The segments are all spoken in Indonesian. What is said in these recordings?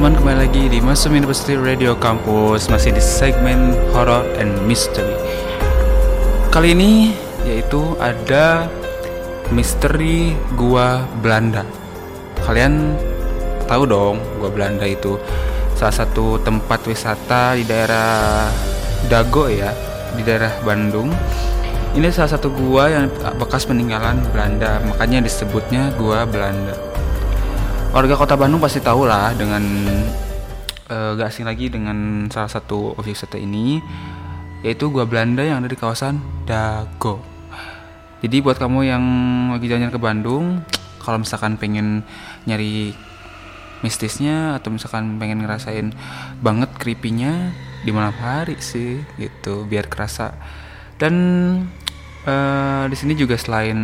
Teman-teman kembali lagi di Masum University Radio Campus Masih di segmen Horror and Mystery. Kali ini yaitu ada misteri Gua Belanda. Kalian tahu dong Gua Belanda itu Salah satu tempat wisata di daerah Dago ya Di daerah Bandung. Ini salah satu gua yang bekas peninggalan Belanda, makanya disebutnya gua Belanda warga kota Bandung pasti tahu lah dengan uh, gak asing lagi dengan salah satu objek wisata ini yaitu gua Belanda yang ada di kawasan Dago. Jadi buat kamu yang lagi jalan-jalan ke Bandung, kalau misalkan pengen nyari mistisnya atau misalkan pengen ngerasain banget creepy-nya di malam hari sih gitu biar kerasa dan uh, di sini juga selain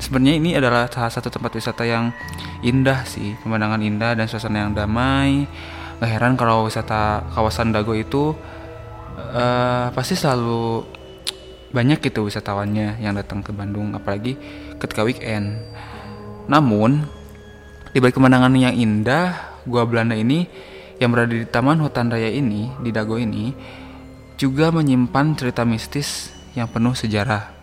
sebenarnya ini adalah salah satu tempat wisata yang indah sih pemandangan indah dan suasana yang damai. Gak heran kalau wisata kawasan Dago itu uh, pasti selalu banyak gitu wisatawannya yang datang ke Bandung apalagi ketika weekend. Namun di balik pemandangan yang indah gua Belanda ini yang berada di Taman Hutan Raya ini di Dago ini juga menyimpan cerita mistis yang penuh sejarah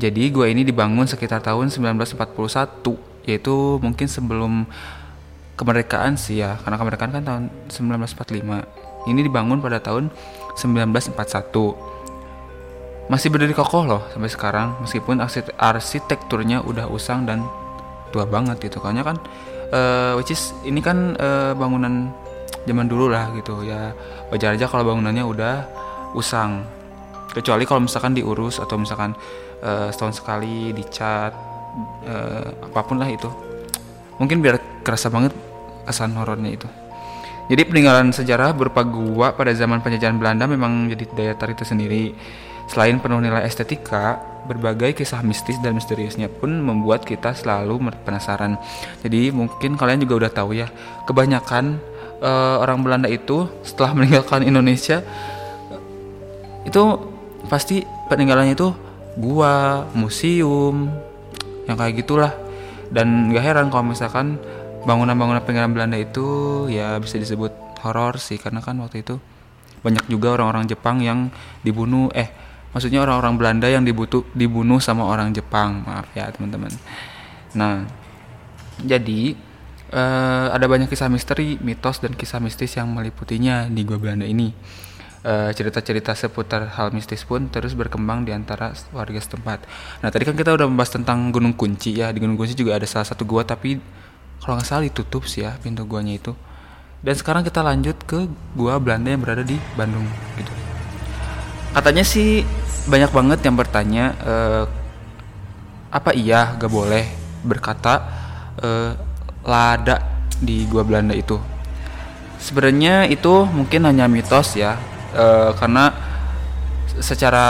jadi gua ini dibangun sekitar tahun 1941, yaitu mungkin sebelum kemerdekaan sih ya, karena kemerdekaan kan tahun 1945. Ini dibangun pada tahun 1941. Masih berdiri kokoh loh sampai sekarang, meskipun arsitekturnya udah usang dan tua banget gitu. Kayaknya kan uh, which is ini kan uh, bangunan zaman dulu lah gitu ya. Wajar aja kalau bangunannya udah usang. Kecuali kalau misalkan diurus atau misalkan uh, setahun sekali dicat uh, apa pun lah itu. Mungkin biar kerasa banget kesan horornya itu. Jadi peninggalan sejarah berupa gua pada zaman penjajahan Belanda memang jadi daya tarik tersendiri. Selain penuh nilai estetika berbagai kisah mistis dan misteriusnya pun membuat kita selalu penasaran. Jadi mungkin kalian juga udah tahu ya kebanyakan uh, orang Belanda itu setelah meninggalkan Indonesia itu pasti peninggalannya itu gua, museum, yang kayak gitulah. Dan gak heran kalau misalkan bangunan-bangunan peninggalan Belanda itu ya bisa disebut horor sih karena kan waktu itu banyak juga orang-orang Jepang yang dibunuh. Eh maksudnya orang-orang Belanda yang dibutuh dibunuh sama orang Jepang. Maaf ya teman-teman. Nah jadi uh, ada banyak kisah misteri mitos dan kisah mistis yang meliputinya di gua Belanda ini cerita-cerita uh, seputar hal mistis pun terus berkembang di antara warga setempat. Nah tadi kan kita udah membahas tentang Gunung Kunci ya. Di Gunung Kunci juga ada salah satu gua tapi kalau nggak salah ditutup sih ya pintu guanya itu. Dan sekarang kita lanjut ke gua Belanda yang berada di Bandung gitu. Katanya sih banyak banget yang bertanya uh, apa iya gak boleh berkata uh, lada di gua Belanda itu. Sebenarnya itu mungkin hanya mitos ya uh, karena secara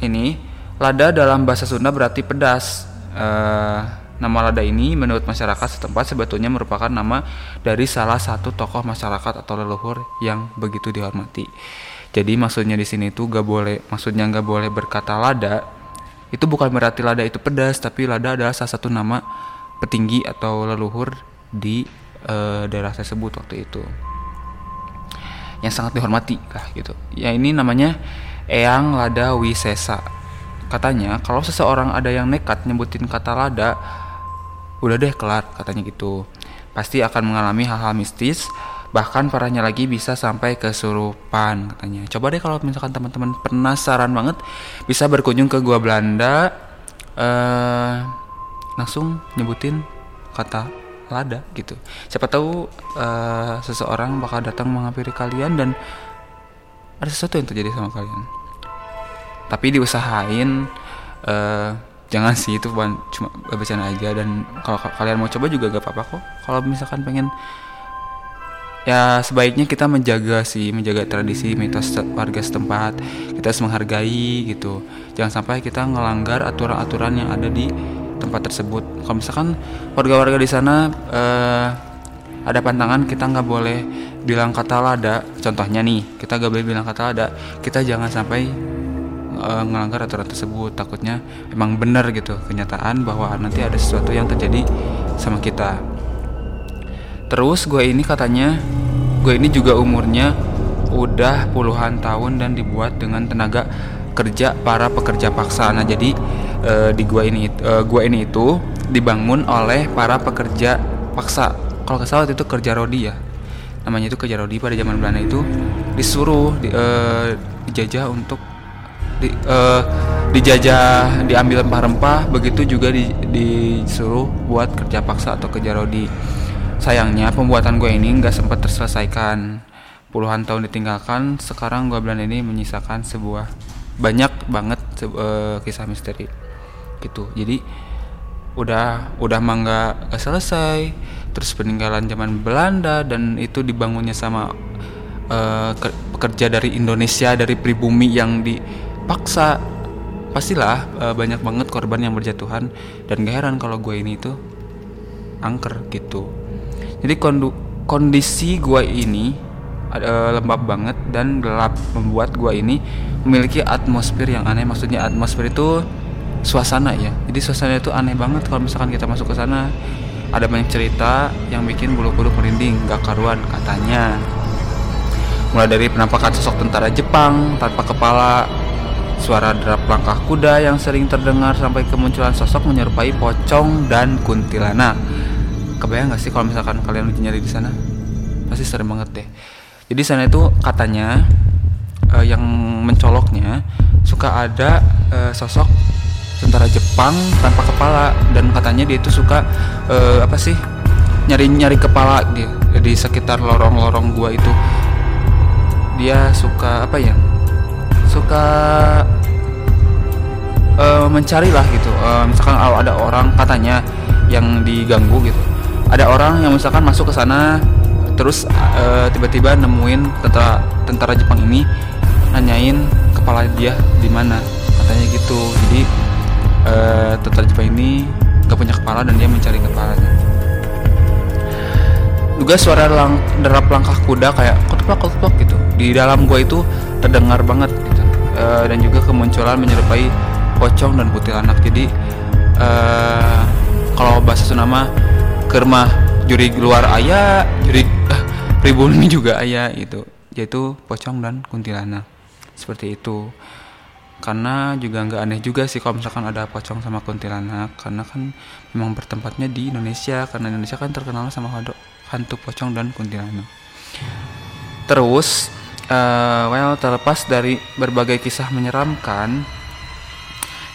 ini lada dalam bahasa Sunda berarti pedas. Uh, nama lada ini menurut masyarakat setempat sebetulnya merupakan nama dari salah satu tokoh masyarakat atau leluhur yang begitu dihormati. Jadi maksudnya di sini tuh gak boleh, maksudnya gak boleh berkata lada. Itu bukan berarti lada itu pedas, tapi lada adalah salah satu nama petinggi atau leluhur di uh, daerah tersebut waktu itu yang sangat dihormati lah gitu. Ya ini namanya Eyang Lada Wisesa. Katanya kalau seseorang ada yang nekat nyebutin kata lada, udah deh kelar katanya gitu. Pasti akan mengalami hal-hal mistis, bahkan parahnya lagi bisa sampai kesurupan katanya. Coba deh kalau misalkan teman-teman penasaran banget, bisa berkunjung ke gua Belanda, uh, langsung nyebutin kata lada gitu. Siapa tahu uh, seseorang bakal datang menghampiri kalian dan ada sesuatu yang terjadi sama kalian. Tapi diusahain uh, jangan sih itu cuma bacaan aja dan kalau kalian mau coba juga gak apa-apa kok. Kalau misalkan pengen ya sebaiknya kita menjaga sih menjaga tradisi mitos warga setempat. Kita harus menghargai gitu. Jangan sampai kita ngelanggar aturan-aturan yang ada di tempat tersebut. Kalau misalkan warga-warga di sana uh, ada pantangan kita nggak boleh bilang kata lada. Contohnya nih kita nggak boleh bilang kata lada. Kita jangan sampai uh, ngelanggar aturan tersebut. Takutnya emang benar gitu kenyataan bahwa nanti ada sesuatu yang terjadi sama kita. Terus gue ini katanya gue ini juga umurnya udah puluhan tahun dan dibuat dengan tenaga kerja para pekerja paksa nah jadi uh, di gua ini uh, gua ini itu dibangun oleh para pekerja paksa. Kalau nggak salah itu kerja rodi ya. Namanya itu kerja rodi pada zaman Belanda itu disuruh di, uh, dijajah untuk di, uh, dijajah diambil rempah-rempah begitu juga di, disuruh buat kerja paksa atau kerja rodi. Sayangnya pembuatan gue ini nggak sempat terselesaikan. Puluhan tahun ditinggalkan sekarang gua Belanda ini menyisakan sebuah banyak banget uh, kisah misteri gitu. Jadi udah udah mangga gak selesai. Terus peninggalan zaman Belanda dan itu dibangunnya sama uh, pekerja dari Indonesia dari pribumi yang dipaksa. Pastilah uh, banyak banget korban yang berjatuhan. Dan gak heran kalau gue ini tuh angker gitu. Jadi kondisi gue ini uh, lembab banget dan gelap membuat gua ini memiliki atmosfer yang aneh. Maksudnya atmosfer itu suasana ya. Jadi suasana itu aneh banget kalau misalkan kita masuk ke sana. Ada banyak cerita yang bikin bulu-bulu merinding gak karuan katanya. Mulai dari penampakan sosok tentara Jepang tanpa kepala suara derap langkah kuda yang sering terdengar sampai kemunculan sosok menyerupai pocong dan kuntilanak. Kebayang gak sih kalau misalkan kalian nyari di sana? Pasti serem banget deh. Jadi sana itu katanya uh, yang mencoloknya suka ada uh, sosok tentara Jepang tanpa kepala dan katanya dia itu suka uh, apa sih nyari-nyari kepala dia di sekitar lorong-lorong gua itu. Dia suka apa ya suka uh, mencari lah gitu. Uh, misalkan kalau ada orang katanya yang diganggu gitu. Ada orang yang misalkan masuk ke sana terus uh, tiba-tiba nemuin tentara tentara Jepang ini nanyain kepala dia di mana. Katanya gitu. Jadi uh, tentara Jepang ini gak punya kepala dan dia mencari kepalanya. Juga suara lang derap langkah kuda kayak kotoplak kotoplak gitu. Di dalam gua itu terdengar banget gitu. Uh, dan juga kemunculan menyerupai pocong dan putih anak. Jadi uh, kalau bahasa Sunama kermah juri luar ayah juri pribumi juga ayah itu yaitu pocong dan kuntilanak. Seperti itu karena juga nggak aneh juga sih kalau misalkan ada pocong sama kuntilanak. Karena kan memang bertempatnya di Indonesia. Karena Indonesia kan terkenal sama hantu pocong dan kuntilanak. Terus uh, well terlepas dari berbagai kisah menyeramkan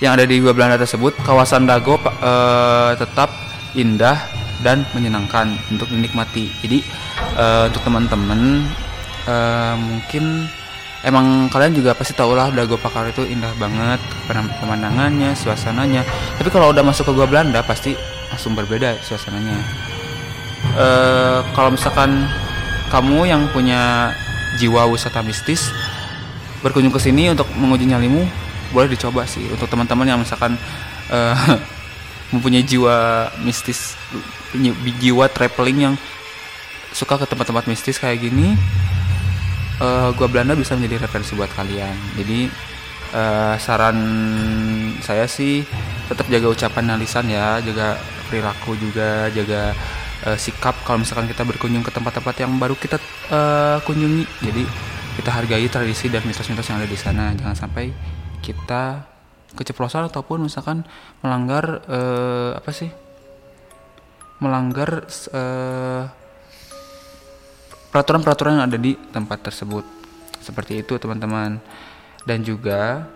yang ada di dua Belanda tersebut kawasan Dago uh, tetap indah dan menyenangkan untuk dinikmati. Jadi uh, untuk teman-teman uh, mungkin emang kalian juga pasti tau lah Dago Pakar itu indah banget pemandangannya suasananya. Tapi kalau udah masuk ke gua Belanda pasti langsung berbeda suasananya. Uh, kalau misalkan kamu yang punya jiwa wisata mistis berkunjung ke sini untuk menguji nyalimu boleh dicoba sih. Untuk teman-teman yang misalkan uh, mempunyai jiwa mistis jiwa traveling yang suka ke tempat-tempat mistis kayak gini uh, gua Belanda bisa menjadi referensi buat kalian. Jadi uh, saran saya sih tetap jaga ucapan dan lisan ya jaga perilaku juga jaga uh, sikap kalau misalkan kita berkunjung ke tempat-tempat yang baru kita uh, kunjungi. Jadi kita hargai tradisi dan mitos-mitos yang ada di sana. Jangan sampai kita keceplosan ataupun misalkan melanggar uh, apa sih? Melanggar uh, peraturan-peraturan yang ada di tempat tersebut. Seperti itu teman-teman. Dan juga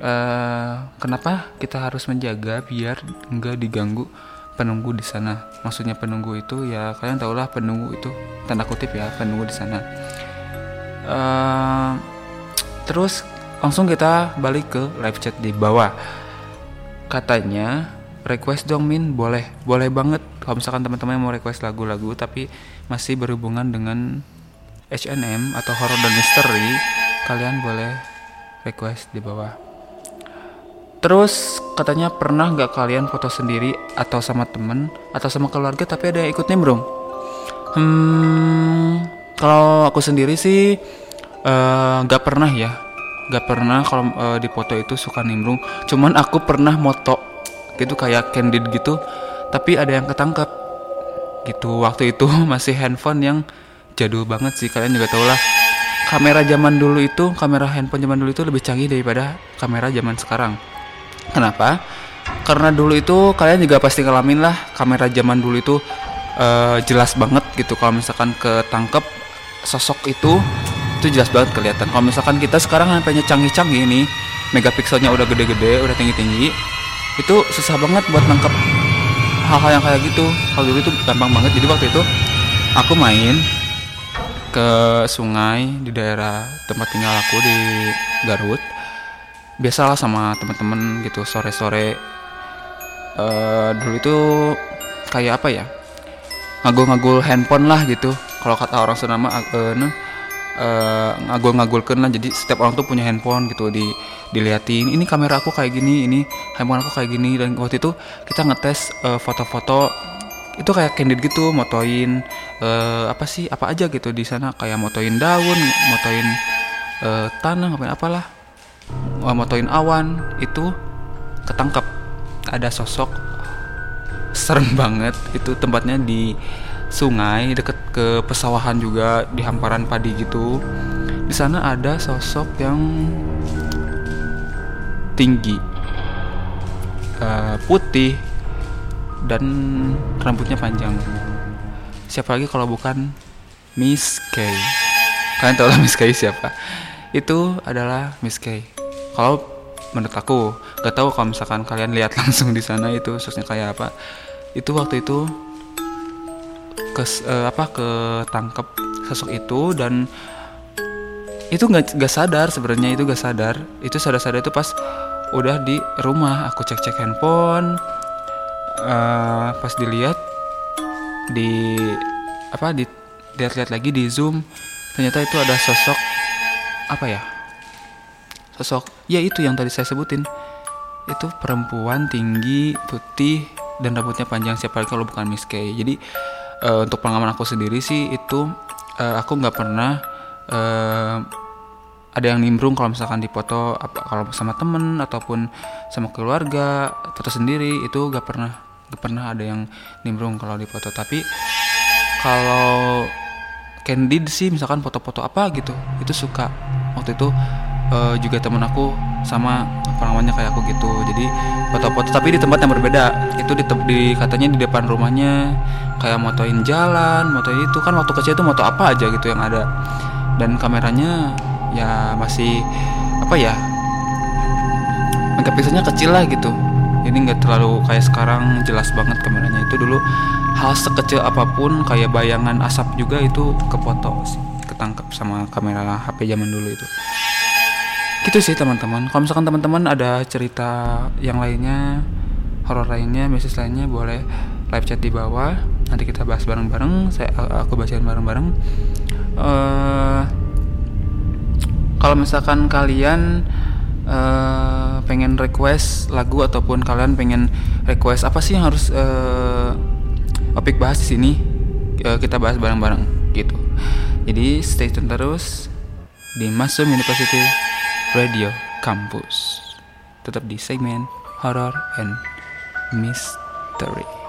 uh, kenapa kita harus menjaga biar enggak diganggu penunggu di sana? Maksudnya penunggu itu ya kalian tahulah penunggu itu tanda kutip ya penunggu di sana. Uh, terus langsung kita balik ke live chat di bawah. Katanya request dong min. Boleh boleh banget. Kalau misalkan teman-teman mau request lagu-lagu tapi masih berhubungan dengan H&M atau horror dan misteri, kalian boleh request di bawah. Terus katanya pernah nggak kalian foto sendiri atau sama temen atau sama keluarga tapi ada yang ikut nimbrung? Hmm, kalau aku sendiri sih eh, nggak uh, pernah ya, nggak pernah kalau uh, di foto itu suka nimbrung. Cuman aku pernah moto gitu kayak candid gitu, tapi ada yang ketangkep gitu waktu itu masih handphone yang jadul banget sih kalian juga tau lah kamera zaman dulu itu kamera handphone zaman dulu itu lebih canggih daripada kamera zaman sekarang. Kenapa? Karena dulu itu kalian juga pasti ngalamin lah kamera zaman dulu itu uh, jelas banget gitu. Kalau misalkan ketangkep sosok itu itu jelas banget kelihatan. Kalau misalkan kita sekarang handphonenya canggih-canggih ini megapikselnya udah gede-gede udah tinggi-tinggi itu susah banget buat nangkep hal-hal yang kayak gitu. Kalau dulu itu gampang banget. Jadi waktu itu aku main ke sungai di daerah tempat tinggal aku di Garut. Biasalah sama teman-teman gitu sore-sore. Uh, dulu itu kayak apa ya? Ngagul-ngagul handphone lah gitu. Kalau kata orang senama uh, uh, ngagul-ngagulkan lah. Jadi setiap orang tuh punya handphone gitu di diliatin. Ini kamera aku kayak gini ini handphone aku kayak gini. Dan waktu itu kita ngetes uh, foto-foto itu kayak candid gitu motoin uh, apa sih apa aja gitu di sana. Kayak motoin daun motoin uh, tanah ngapain apalah. Uh, motoin awan itu ketangkep. Ada sosok serem banget. Itu tempatnya di sungai deket ke pesawahan juga di hamparan padi gitu. Di sana ada sosok yang tinggi uh, putih dan rambutnya panjang. Siapa lagi kalau bukan Miss Kay? Kalian tahu lah Miss Kay siapa? Itu adalah Miss Kay. Kalau menurut aku gak tahu kalau misalkan kalian lihat langsung di sana itu sosoknya kayak apa. Itu waktu itu ke uh, apa ke tangkep sosok itu dan itu nggak gak sadar sebenarnya itu gak sadar. Itu sadar-sadar itu pas udah di rumah aku cek-cek handphone uh, pas dilihat di apa di lihat-lihat lagi di zoom ternyata itu ada sosok apa ya sosok ya itu yang tadi saya sebutin. Itu perempuan tinggi putih dan rambutnya panjang siapa kalau bukan Miss Kay. Jadi uh, untuk pengalaman aku sendiri sih itu uh, aku nggak pernah uh, ada yang nimbrung kalau misalkan di foto apa kalau sama temen ataupun sama keluarga foto sendiri itu gak pernah gak pernah ada yang nimbrung kalau di foto. Tapi kalau candid sih misalkan foto-foto apa gitu itu suka. Waktu itu uh, juga temen aku sama pengalamannya kayak aku gitu. Jadi foto-foto tapi di tempat yang berbeda. Itu di, di katanya di depan rumahnya kayak motoin jalan motoin itu. Kan waktu kecil itu moto apa aja gitu yang ada. Dan kameranya ya masih apa ya megapikselnya kecil lah gitu. Ini nggak terlalu kayak sekarang jelas banget kameranya. Itu dulu hal sekecil apa pun kayak bayangan asap juga itu kefoto sih ketangkep sama kamera HP zaman dulu itu gitu sih teman-teman. Kalau misalkan teman-teman ada cerita yang lainnya horor lainnya message lainnya boleh live chat di bawah. Nanti kita bahas bareng-bareng. Saya aku bacain bareng-bareng. Uh, kalau misalkan kalian uh, pengen request lagu ataupun kalian pengen request apa sih yang harus uh, opik bahas di sini uh, kita bahas bareng-bareng gitu. Jadi stay tune terus di Masum University Radio Campus. Tetap di segmen Horror and Mystery.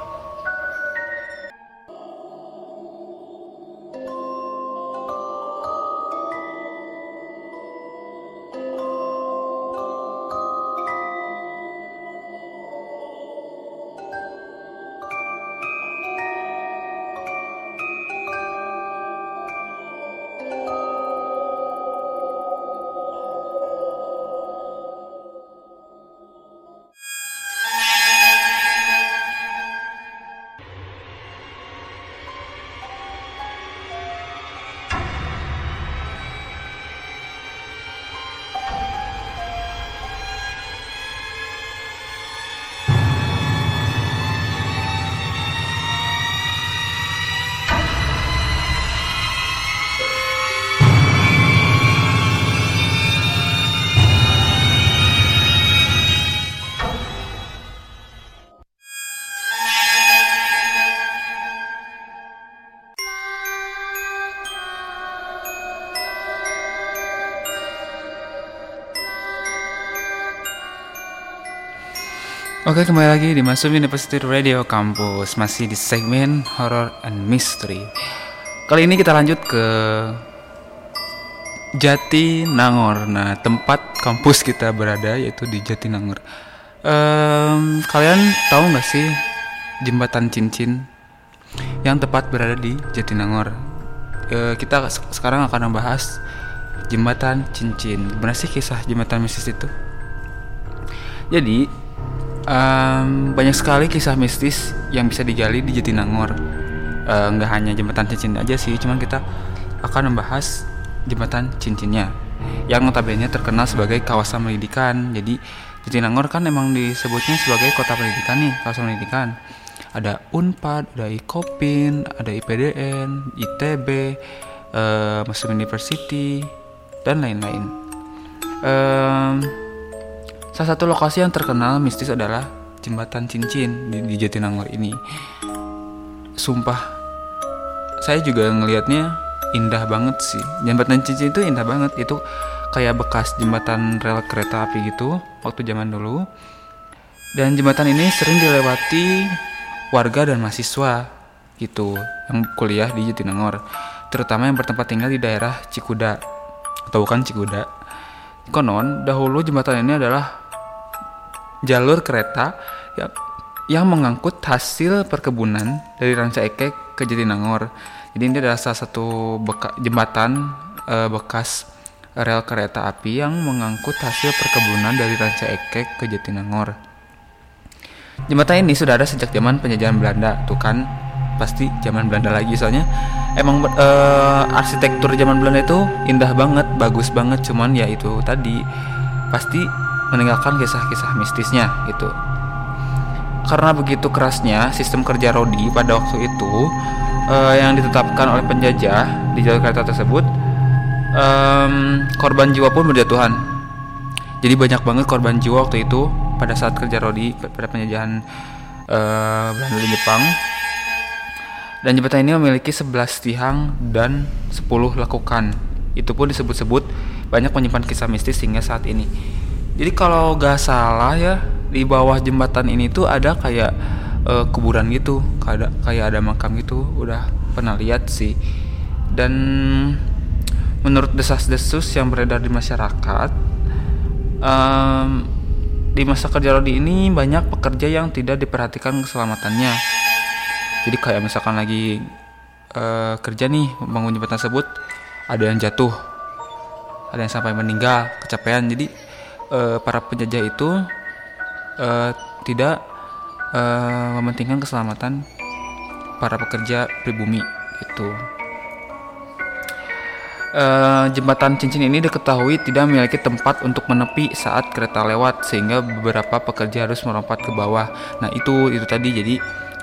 Oke kembali lagi di Masuk University Radio Campus. Masih di segmen Horror and Mystery. Kali ini kita lanjut ke Jatinangor Nah tempat kampus kita berada yaitu di Jatinangor um, Kalian tahu nggak sih jembatan cincin yang tepat berada di Jatinangor e, Kita sekarang akan membahas jembatan cincin. Gimana sih kisah jembatan mistis itu? Jadi um, banyak sekali kisah mistis yang bisa digali di Jatinangor. Uh, nggak hanya jembatan cincin aja sih, cuman kita akan membahas jembatan cincinnya yang notabene terkenal sebagai kawasan pendidikan. Jadi Jatinangor kan emang disebutnya sebagai kota pendidikan nih, kawasan pendidikan. Ada Unpad, ada Ikopin, ada IPDN, ITB, uh, Muslim University, dan lain-lain. Um, Salah satu lokasi yang terkenal mistis adalah jembatan cincin di, di Jatinangor ini. Sumpah, saya juga ngelihatnya indah banget sih. Jembatan cincin itu indah banget. Itu kayak bekas jembatan rel kereta api gitu waktu zaman dulu. Dan jembatan ini sering dilewati warga dan mahasiswa gitu yang kuliah di Jatinangor, terutama yang bertempat tinggal di daerah Cikuda. Tahu kan Cikuda? Konon, dahulu jembatan ini adalah jalur kereta yang, yang mengangkut hasil perkebunan dari Ranca Ekek ke Jatinangor. Jadi ini adalah salah satu beka, jembatan e, bekas rel kereta api yang mengangkut hasil perkebunan dari Ranca Ekek ke Jatinangor. Jembatan ini sudah ada sejak zaman penjajahan Belanda, tuh kan pasti zaman Belanda lagi soalnya emang e, arsitektur zaman Belanda itu indah banget, bagus banget, cuman ya itu tadi pasti meninggalkan kisah-kisah mistisnya itu. Karena begitu kerasnya sistem kerja Rodi pada waktu itu uh, yang ditetapkan oleh penjajah di jalur kereta tersebut, um, korban jiwa pun berjatuhan. Jadi banyak banget korban jiwa waktu itu pada saat kerja Rodi pada penjajahan uh, Belanda di Jepang. Dan jembatan ini memiliki 11 tiang dan 10 lekukan. Itu pun disebut-sebut banyak menyimpan kisah mistis hingga saat ini jadi kalau gak salah ya di bawah jembatan ini tuh ada kayak uh, kuburan gitu. Kayak kayak ada makam gitu. Udah pernah lihat sih. Dan menurut desas-desus yang beredar di masyarakat um, di masa kerja Rodi ini banyak pekerja yang tidak diperhatikan keselamatannya. Jadi kayak misalkan lagi uh, kerja nih bangun jembatan tersebut ada yang jatuh ada yang sampai meninggal kecapean. Jadi uh, para penjajah itu uh, tidak uh, mementingkan keselamatan para pekerja pribumi itu. Uh, jembatan cincin ini diketahui tidak memiliki tempat untuk menepi saat kereta lewat sehingga beberapa pekerja harus melompat ke bawah. Nah itu itu tadi jadi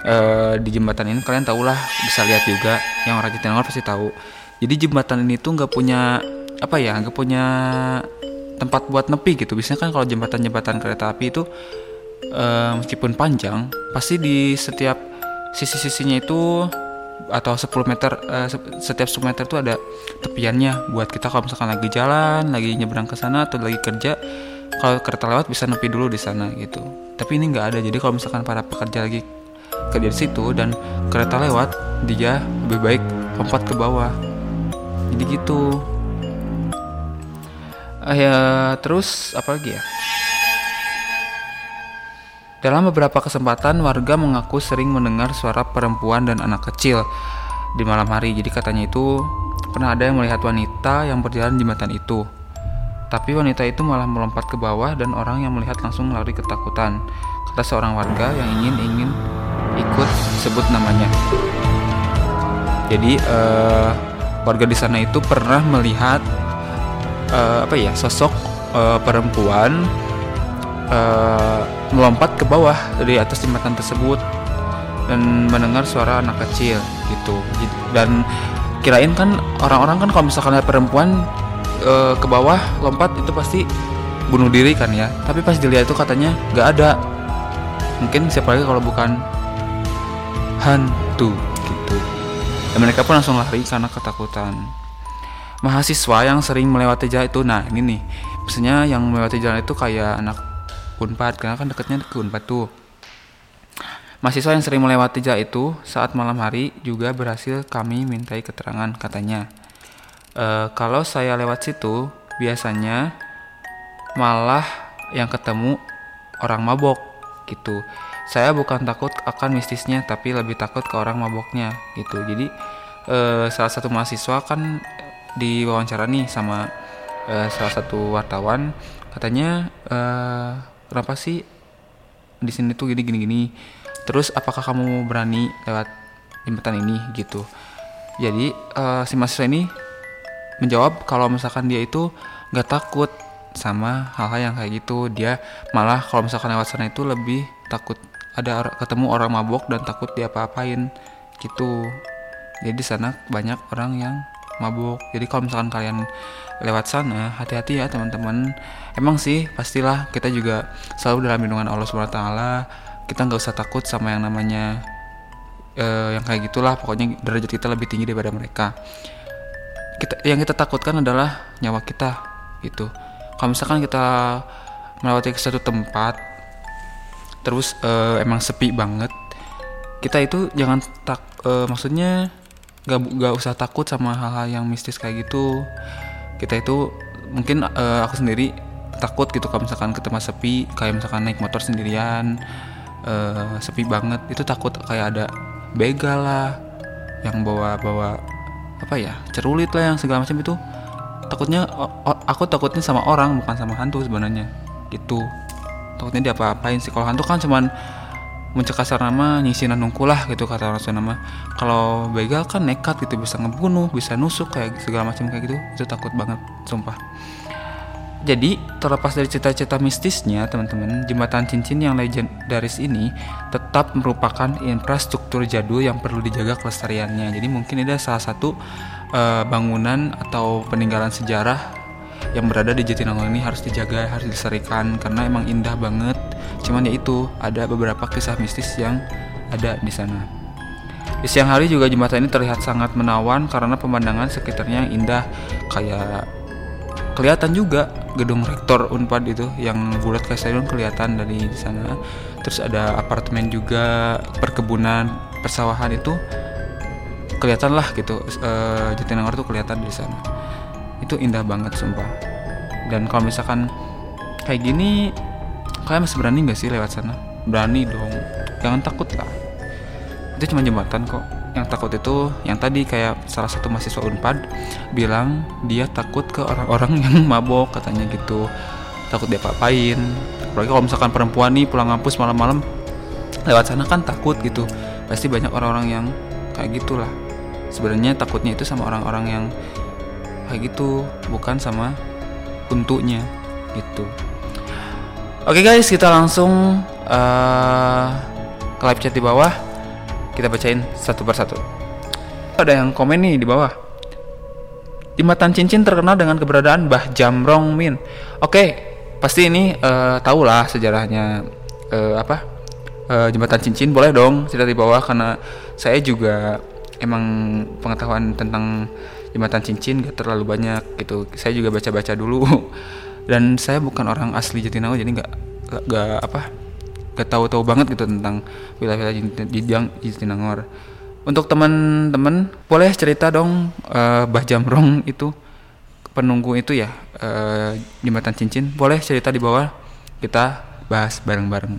uh, di jembatan ini kalian tahulah bisa lihat juga yang orang Jatinangor pasti tahu. Jadi jembatan ini tuh nggak punya apa ya nggak punya tempat buat nepi gitu. Biasanya kan kalau jembatan-jembatan kereta api itu uh, meskipun panjang pasti di setiap sisi-sisinya itu atau 10 meter uh, setiap 10 meter itu ada tepiannya buat kita kalau misalkan lagi jalan lagi nyebrang ke sana atau lagi kerja kalau kereta lewat bisa nepi dulu di sana gitu. Tapi ini nggak ada. Jadi kalau misalkan para pekerja lagi kerja di situ dan kereta lewat dia lebih baik lompat ke bawah. Jadi gitu uh, ya terus apa lagi ya? Dalam beberapa kesempatan warga mengaku sering mendengar suara perempuan dan anak kecil di malam hari. Jadi katanya itu pernah ada yang melihat wanita yang berjalan di jembatan itu. Tapi wanita itu malah melompat ke bawah dan orang yang melihat langsung lari ketakutan kata seorang warga yang ingin ingin ikut sebut namanya. Jadi uh, warga di sana itu pernah melihat uh, apa ya sosok uh, perempuan uh, melompat ke bawah dari atas jembatan tersebut dan mendengar suara anak kecil gitu. Dan kirain kan orang-orang kan kalau misalkan ada perempuan uh, ke bawah lompat itu pasti bunuh diri kan ya. Tapi pas dilihat itu katanya nggak ada. Mungkin siapa lagi kalau bukan hantu gitu. Dan mereka pun langsung lari karena ketakutan mahasiswa yang sering melewati jalan itu nah ini nih maksudnya yang melewati jalan itu kayak anak Unpad karena kan deketnya ke Unpad tuh. Mahasiswa yang sering melewati jalan itu saat malam hari juga berhasil kami mintai keterangan katanya. E, kalau saya lewat situ biasanya malah yang ketemu orang mabok gitu. Saya bukan takut akan mistisnya tapi lebih takut ke orang maboknya gitu. Jadi e, salah satu mahasiswa kan diwawancara nih sama e, salah satu wartawan. Katanya e, kenapa sih di sini tuh gini gini gini? Terus apakah kamu berani lewat jembatan ini? Gitu. Jadi uh, si mahasiswa ini menjawab kalau misalkan dia itu nggak takut sama hal-hal yang kayak gitu. Dia malah kalau misalkan lewat sana itu lebih takut ada or ketemu orang mabok dan takut dia apa-apain gitu. Jadi sana banyak orang yang mabuk. Jadi kalau misalkan kalian lewat sana hati-hati ya teman-teman. Emang sih pastilah kita juga selalu dalam lindungan Allah Subhanahu Taala. Kita nggak usah takut sama yang namanya uh, yang kayak gitulah. Pokoknya derajat kita lebih tinggi daripada mereka. Kita yang kita takutkan adalah nyawa kita gitu. Kalau misalkan kita melewati ke satu tempat terus uh, emang sepi banget kita itu jangan tak uh, maksudnya gak, gak usah takut sama hal-hal yang mistis kayak gitu. Kita itu mungkin uh, aku sendiri takut gitu kalau misalkan ke tempat sepi kayak misalkan naik motor sendirian uh, sepi banget itu takut kayak ada begal lah yang bawa bawa apa ya cerulit lah yang segala macam itu. Takutnya aku takutnya sama orang bukan sama hantu sebenarnya gitu. Takutnya dia apa-apain sih. Kalau hantu kan cuman muncul nama nyisinan nungku lah gitu kata orang nama kalau begal kan nekat gitu bisa ngebunuh bisa nusuk kayak segala macam kayak gitu. Itu takut banget sumpah. Jadi, terlepas dari cita-cita mistisnya, teman-teman, jembatan cincin yang legendaris ini tetap merupakan infrastruktur jadul yang perlu dijaga kelestariannya. Jadi, mungkin ini salah satu uh, bangunan atau peninggalan sejarah yang berada di Jatinangor ini harus dijaga, harus dilestarikan karena emang indah banget. Cuman ya itu, ada beberapa kisah mistis yang ada di sana. Di siang hari juga jembatan ini terlihat sangat menawan karena pemandangan sekitarnya yang indah kayak kelihatan juga gedung rektor Unpad itu yang bulat kayak stadion kelihatan dari sana terus ada apartemen juga perkebunan persawahan itu kelihatan lah gitu e, Jatinangor tuh kelihatan di sana itu indah banget sumpah. Dan kalau misalkan kayak gini kalian masih berani nggak sih lewat sana? Berani dong. Jangan takut lah. Itu cuma jembatan kok. Yang takut itu yang tadi kayak salah satu mahasiswa Unpad bilang dia takut ke orang-orang yang mabok katanya gitu. Takut dia papain apalagi kalau misalkan perempuan nih pulang ngampus malam-malam lewat sana kan takut gitu. Pasti banyak orang-orang yang kayak gitulah. Sebenarnya takutnya itu sama orang-orang yang kayak gitu bukan sama untuknya gitu oke guys kita langsung uh, ke live chat di bawah kita bacain satu persatu. Ada yang komen nih di bawah. Jembatan cincin terkenal dengan keberadaan Bah Jamrong Min. Oke, pasti ini uh, tahu lah sejarahnya uh, apa uh, jembatan cincin. Boleh dong cerita di bawah karena saya juga emang pengetahuan tentang jembatan cincin gak terlalu banyak gitu. Saya juga baca-baca dulu dan saya bukan orang asli Jatinangor jadi nggak nggak apa gak tahu-tahu banget gitu tentang wilayah-wilayah Jatinangor. Untuk teman-teman boleh cerita dong uh, Bah Jamrong itu penunggu itu ya uh, jembatan cincin boleh cerita di bawah kita bahas bareng-bareng.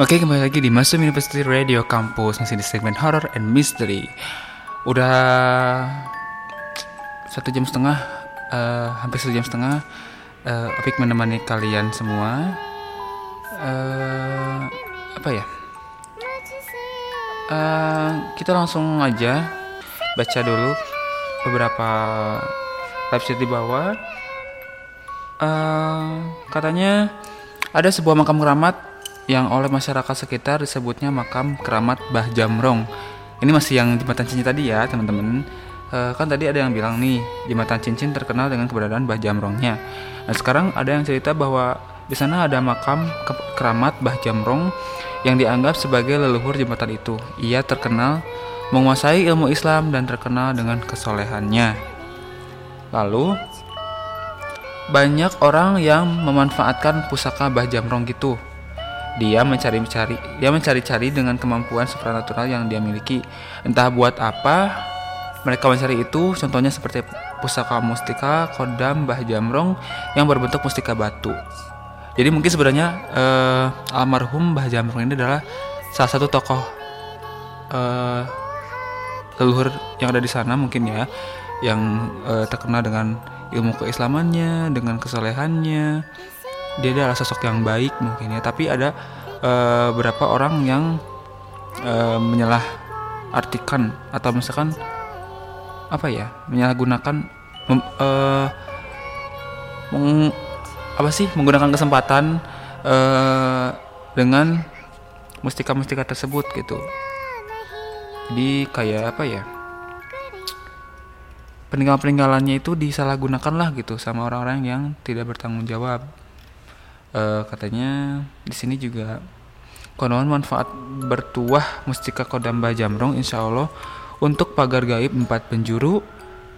Oke kembali lagi di Masuk University Radio Campus masih di segmen horror and mystery. Udah satu jam setengah uh, hampir sejam setengah uh, Opik menemani kalian semua. Uh, apa ya? Uh, kita langsung aja baca dulu beberapa website di bawah. Uh, katanya ada sebuah makam keramat yang oleh masyarakat sekitar disebutnya makam keramat Bah Jamrong ini masih yang jembatan cincin tadi ya teman-teman uh, kan tadi ada yang bilang nih jembatan cincin terkenal dengan keberadaan Bah Jamrongnya. Nah sekarang ada yang cerita bahwa di sana ada makam ke keramat Bah Jamrong yang dianggap sebagai leluhur jembatan itu. Ia terkenal menguasai ilmu Islam dan terkenal dengan kesolehannya. Lalu banyak orang yang memanfaatkan pusaka Bah Jamrong gitu. Dia mencari-cari, dia mencari-cari dengan kemampuan supranatural yang dia miliki. Entah buat apa mereka mencari itu, contohnya seperti pusaka mustika kodam Bah Jamrong yang berbentuk mustika batu. Jadi mungkin sebenarnya uh, almarhum Bah Jamrong ini adalah salah satu tokoh uh, leluhur yang ada di sana mungkin ya, yang uh, terkenal dengan ilmu keislamannya dengan kesalehannya dia adalah sosok yang baik mungkin ya tapi ada uh, beberapa orang yang uh, menyalah artikan atau misalkan apa ya menyalahgunakan mem, uh, meng, apa sih menggunakan kesempatan uh, dengan mustika-mustika tersebut gitu jadi kayak apa ya peninggalan-peninggalannya itu disalahgunakan lah gitu sama orang-orang yang tidak bertanggung jawab. E, katanya di sini juga konon manfaat bertuah mustika kodam Jamrong insya Allah untuk pagar gaib empat penjuru,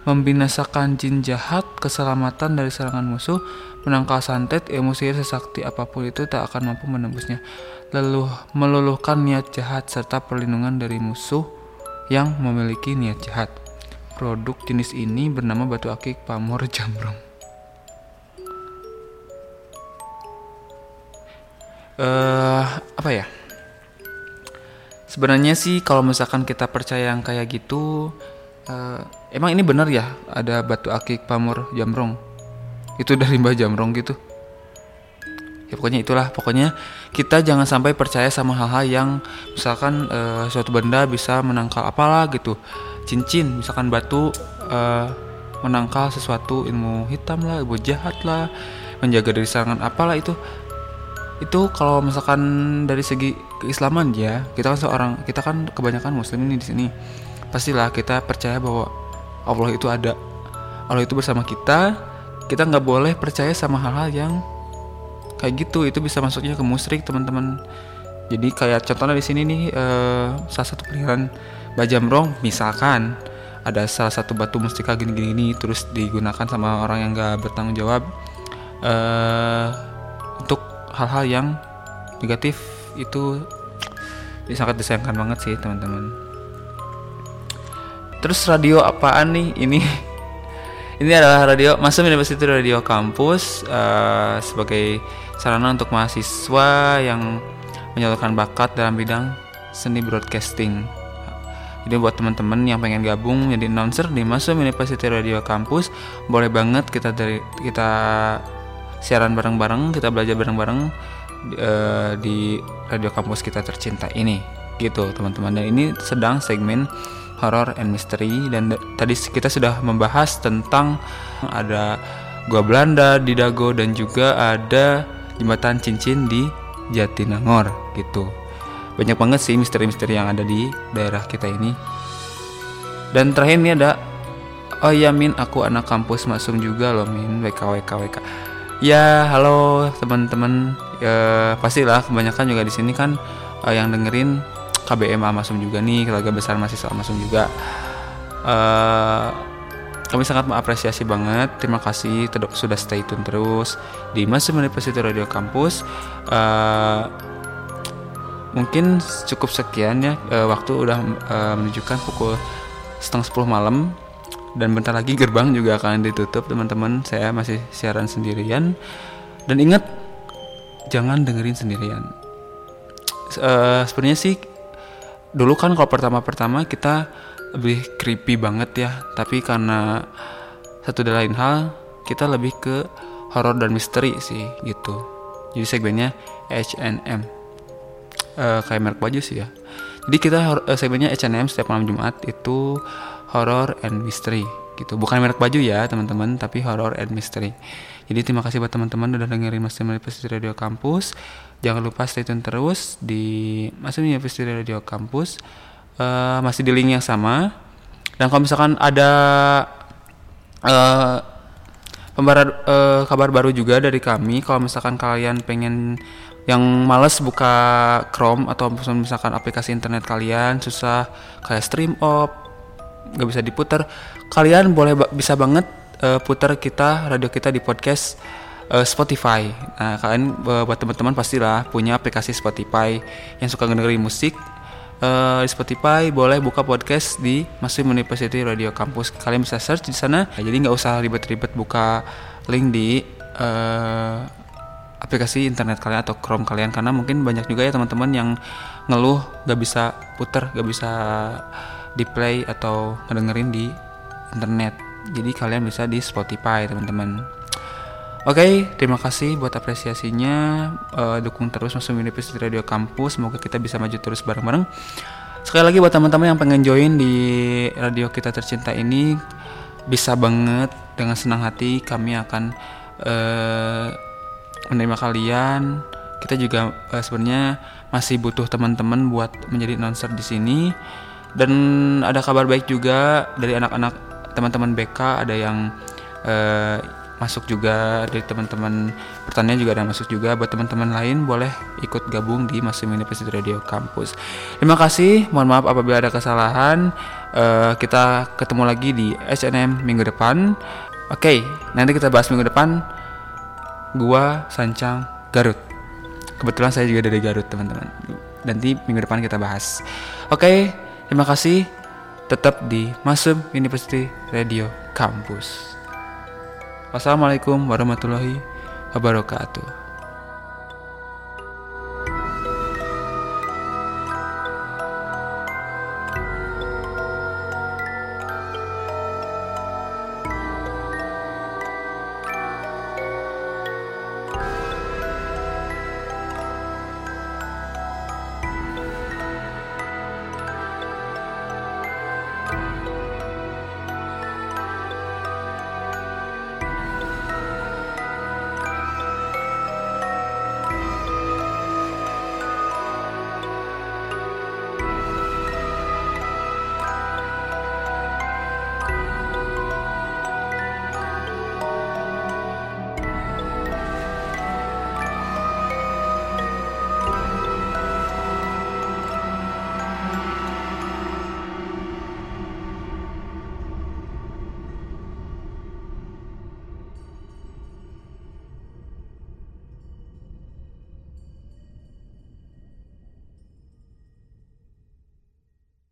membinasakan jin jahat, keselamatan dari serangan musuh, menangkal santet, emosi sesakti apa pun itu tak akan mampu menembusnya. Lalu meluluhkan niat jahat serta perlindungan dari musuh yang memiliki niat jahat. Produk jenis ini bernama batu akik pamor jamrong. Uh, apa ya? Sebenarnya sih kalau misalkan kita percaya yang kayak gitu, uh, emang ini benar ya ada batu akik pamor jamrong? Itu dari Mbah Jamrong gitu. Ya pokoknya itulah, pokoknya kita jangan sampai percaya sama hal-hal yang misalkan uh, suatu benda bisa menangkal apalah gitu cincin misalkan batu uh, menangkal sesuatu ilmu hitam lah ilmu jahat lah menjaga dari serangan apalah itu itu kalau misalkan dari segi keislaman ya kita kan seorang kita kan kebanyakan muslim ini di sini. Pastilah kita percaya bahwa Allah itu ada. Allah itu bersama kita. Kita nggak boleh percaya sama hal-hal yang kayak gitu. Itu bisa masuknya ke musrik teman-teman. Jadi kayak contohnya di sini nih uh, salah satu pilihan Bajamrong misalkan ada salah satu batu mustika gini-gini terus digunakan sama orang yang gak bertanggung jawab uh, untuk hal-hal yang negatif itu ini sangat disayangkan banget sih teman-teman. Terus radio apaan nih? Ini ini adalah radio Masuk University Radio Kampus uh, sebagai sarana untuk mahasiswa yang menyalurkan bakat dalam bidang seni broadcasting. Jadi buat teman-teman yang pengen gabung jadi announcer di Masuk University Radio Campus, boleh banget kita dari kita siaran bareng-bareng, kita belajar bareng-bareng uh, di radio kampus kita tercinta ini. Gitu, teman-teman. Dan ini sedang segmen horror and mystery dan tadi kita sudah membahas tentang ada gua Belanda di Dago dan juga ada jembatan cincin di Jatinangor gitu banyak banget sih misteri-misteri yang ada di daerah kita ini dan terakhir ini ada oh ya Min aku anak kampus Maksum juga loh Min WK WK WK ya halo teman-teman. Ya pastilah kebanyakan juga di sini kan uh, yang dengerin KBM Amasum juga nih keluarga besar mahasiswa Amasum juga. Uh, kami sangat mengapresiasi banget. Terima kasih sudah stay tune terus di Masum University Radio Campus. Uh, mungkin cukup sekian ya e, waktu udah e, menunjukkan pukul setengah sepuluh malam dan bentar lagi gerbang juga akan ditutup teman-teman. Saya masih siaran sendirian. Dan ingat jangan dengerin sendirian. E, sebenarnya sih dulu kan kalau pertama-pertama kita lebih creepy banget ya. Tapi karena satu dan lain hal kita lebih ke horror dan misteri sih gitu. Jadi segmennya H&M uh, kayak merek baju sih ya. Jadi kita uh, segmennya H&M setiap malam Jumat itu horror and mystery gitu. Bukan merek baju ya teman-teman tapi horror and mystery. Jadi terima kasih buat teman-teman udah dengerin Masih University Radio Campus jangan lupa stay tune terus di Masih University Radio Campus uh, masih di link yang sama. Dan kalau misalkan ada uh, uh, kabar baru juga dari kami kalau misalkan kalian pengen yang males buka Chrome atau misalkan aplikasi internet kalian susah kayak stream up nggak bisa diputar kalian boleh bisa banget uh, putar kita radio kita di podcast uh, Spotify. Nah, kalian uh, buat teman-teman pastilah punya aplikasi Spotify yang suka dengerin musik. Uh, di Spotify boleh buka podcast di Muslim University Radio Campus. Kalian bisa search di sana. Nah, jadi nggak usah ribet-ribet buka link di uh, aplikasi internet kalian atau Chrome kalian karena mungkin banyak juga ya teman-teman yang ngeluh gak bisa puter, gak bisa di play atau ngedengerin di internet. Jadi kalian bisa di Spotify teman-teman. Oke, okay, terima kasih buat apresiasinya. Uh, dukung terus Muslim University Radio Kampus. Semoga kita bisa maju terus bareng-bareng. Sekali lagi buat teman-teman yang pengen join di radio kita tercinta ini, bisa banget dengan senang hati kami akan uh, menerima kalian. Kita juga uh, sebenarnya masih butuh teman-teman buat menjadi announcer di sini. Dan ada kabar baik juga dari anak-anak teman-teman BK ada yang uh, masuk juga dari teman-teman pertanian juga ada yang masuk juga buat teman-teman lain boleh ikut gabung di Masih University Radio Campus. Terima kasih, mohon maaf apabila ada kesalahan. Uh, kita ketemu lagi di SNM minggu depan. Oke, okay, nanti kita bahas minggu depan. Gua Sancang Garut. Kebetulan saya juga dari Garut, teman-teman. Nanti minggu depan kita bahas. Oke, okay, terima kasih. Tetap di Masuk University Radio Campus. Wassalamualaikum warahmatullahi wabarakatuh.